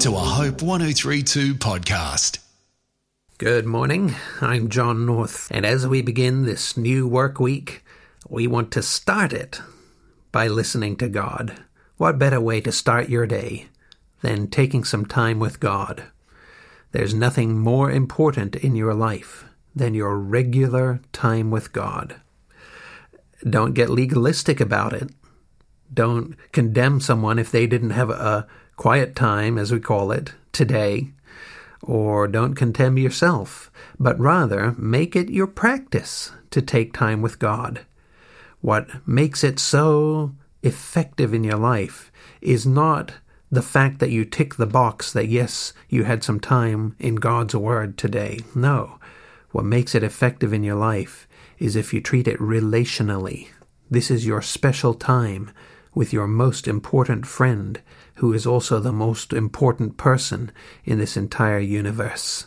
to a Hope 1032 podcast. Good morning. I'm John North, and as we begin this new work week, we want to start it by listening to God. What better way to start your day than taking some time with God? There's nothing more important in your life than your regular time with God. Don't get legalistic about it. Don't condemn someone if they didn't have a quiet time, as we call it, today. Or don't condemn yourself, but rather make it your practice to take time with God. What makes it so effective in your life is not the fact that you tick the box that yes, you had some time in God's Word today. No. What makes it effective in your life is if you treat it relationally. This is your special time with your most important friend, who is also the most important person in this entire universe.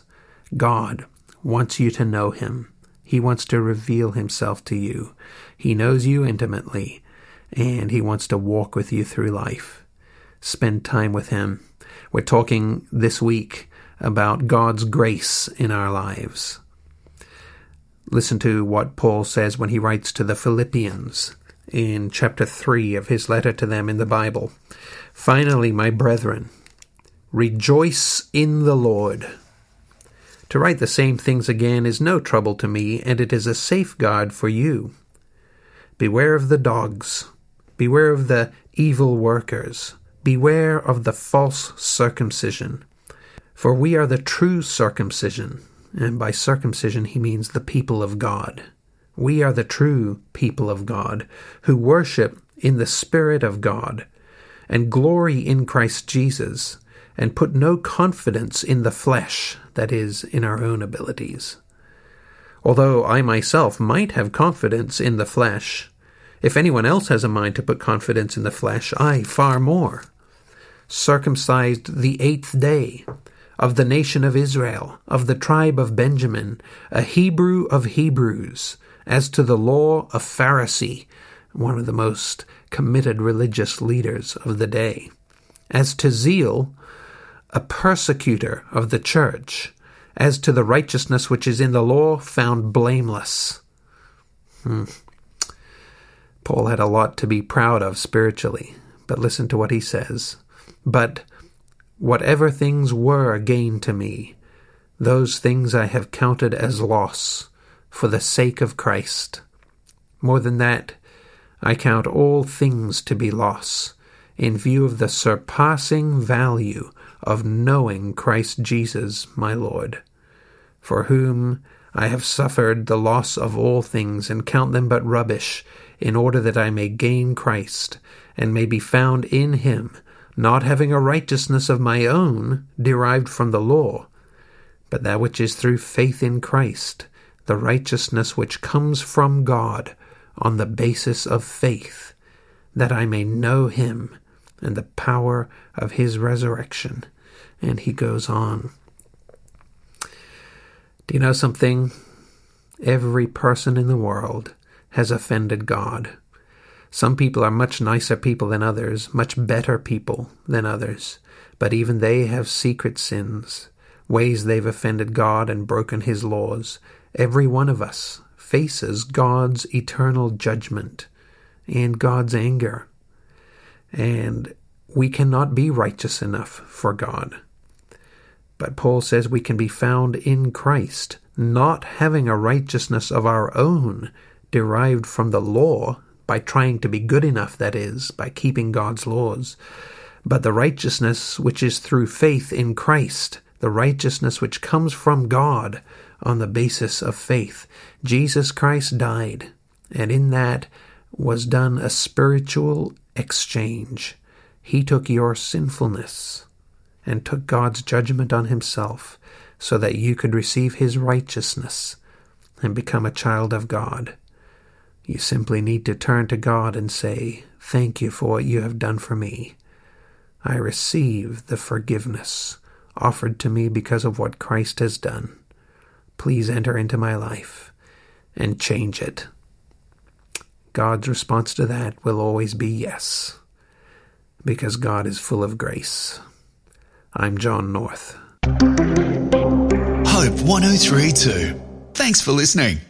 God wants you to know Him. He wants to reveal Himself to you. He knows you intimately, and He wants to walk with you through life. Spend time with Him. We're talking this week about God's grace in our lives. Listen to what Paul says when he writes to the Philippians in chapter 3 of his letter to them in the Bible. Finally, my brethren, rejoice in the Lord. To write the same things again is no trouble to me, and it is a safeguard for you. Beware of the dogs, beware of the evil workers, beware of the false circumcision. For we are the true circumcision, and by circumcision he means the people of God. We are the true people of God, who worship in the Spirit of God, and glory in Christ Jesus, and put no confidence in the flesh, that is, in our own abilities. Although I myself might have confidence in the flesh, if anyone else has a mind to put confidence in the flesh, I far more. Circumcised the eighth day, of the nation of Israel, of the tribe of Benjamin, a Hebrew of Hebrews, as to the law, a Pharisee, one of the most committed religious leaders of the day. As to zeal, a persecutor of the church. As to the righteousness which is in the law, found blameless. Hmm. Paul had a lot to be proud of spiritually, but listen to what he says. But whatever things were gain to me, those things I have counted as loss for the sake of Christ. More than that, I count all things to be loss in view of the surpassing value of knowing Christ Jesus my Lord, for whom I have suffered the loss of all things and count them but rubbish, in order that I may gain Christ and may be found in him, not having a righteousness of my own derived from the law, but that which is through faith in Christ the righteousness which comes from God on the basis of faith, that I may know him and the power of his resurrection. And he goes on. Do you know something? Every person in the world has offended God. Some people are much nicer people than others, much better people than others, but even they have secret sins, ways they've offended God and broken his laws, Every one of us faces God's eternal judgment and God's anger. And we cannot be righteous enough for God. But Paul says we can be found in Christ, not having a righteousness of our own derived from the law, by trying to be good enough, that is, by keeping God's laws, but the righteousness which is through faith in Christ, the righteousness which comes from God on the basis of faith. Jesus Christ died, and in that was done a spiritual exchange. He took your sinfulness and took God's judgment on himself so that you could receive his righteousness and become a child of God. You simply need to turn to God and say, Thank you for what you have done for me. I receive the forgiveness offered to me because of what Christ has done. Please enter into my life and change it. God's response to that will always be yes, because God is full of grace. I'm John North. Hope 1032. Thanks for listening.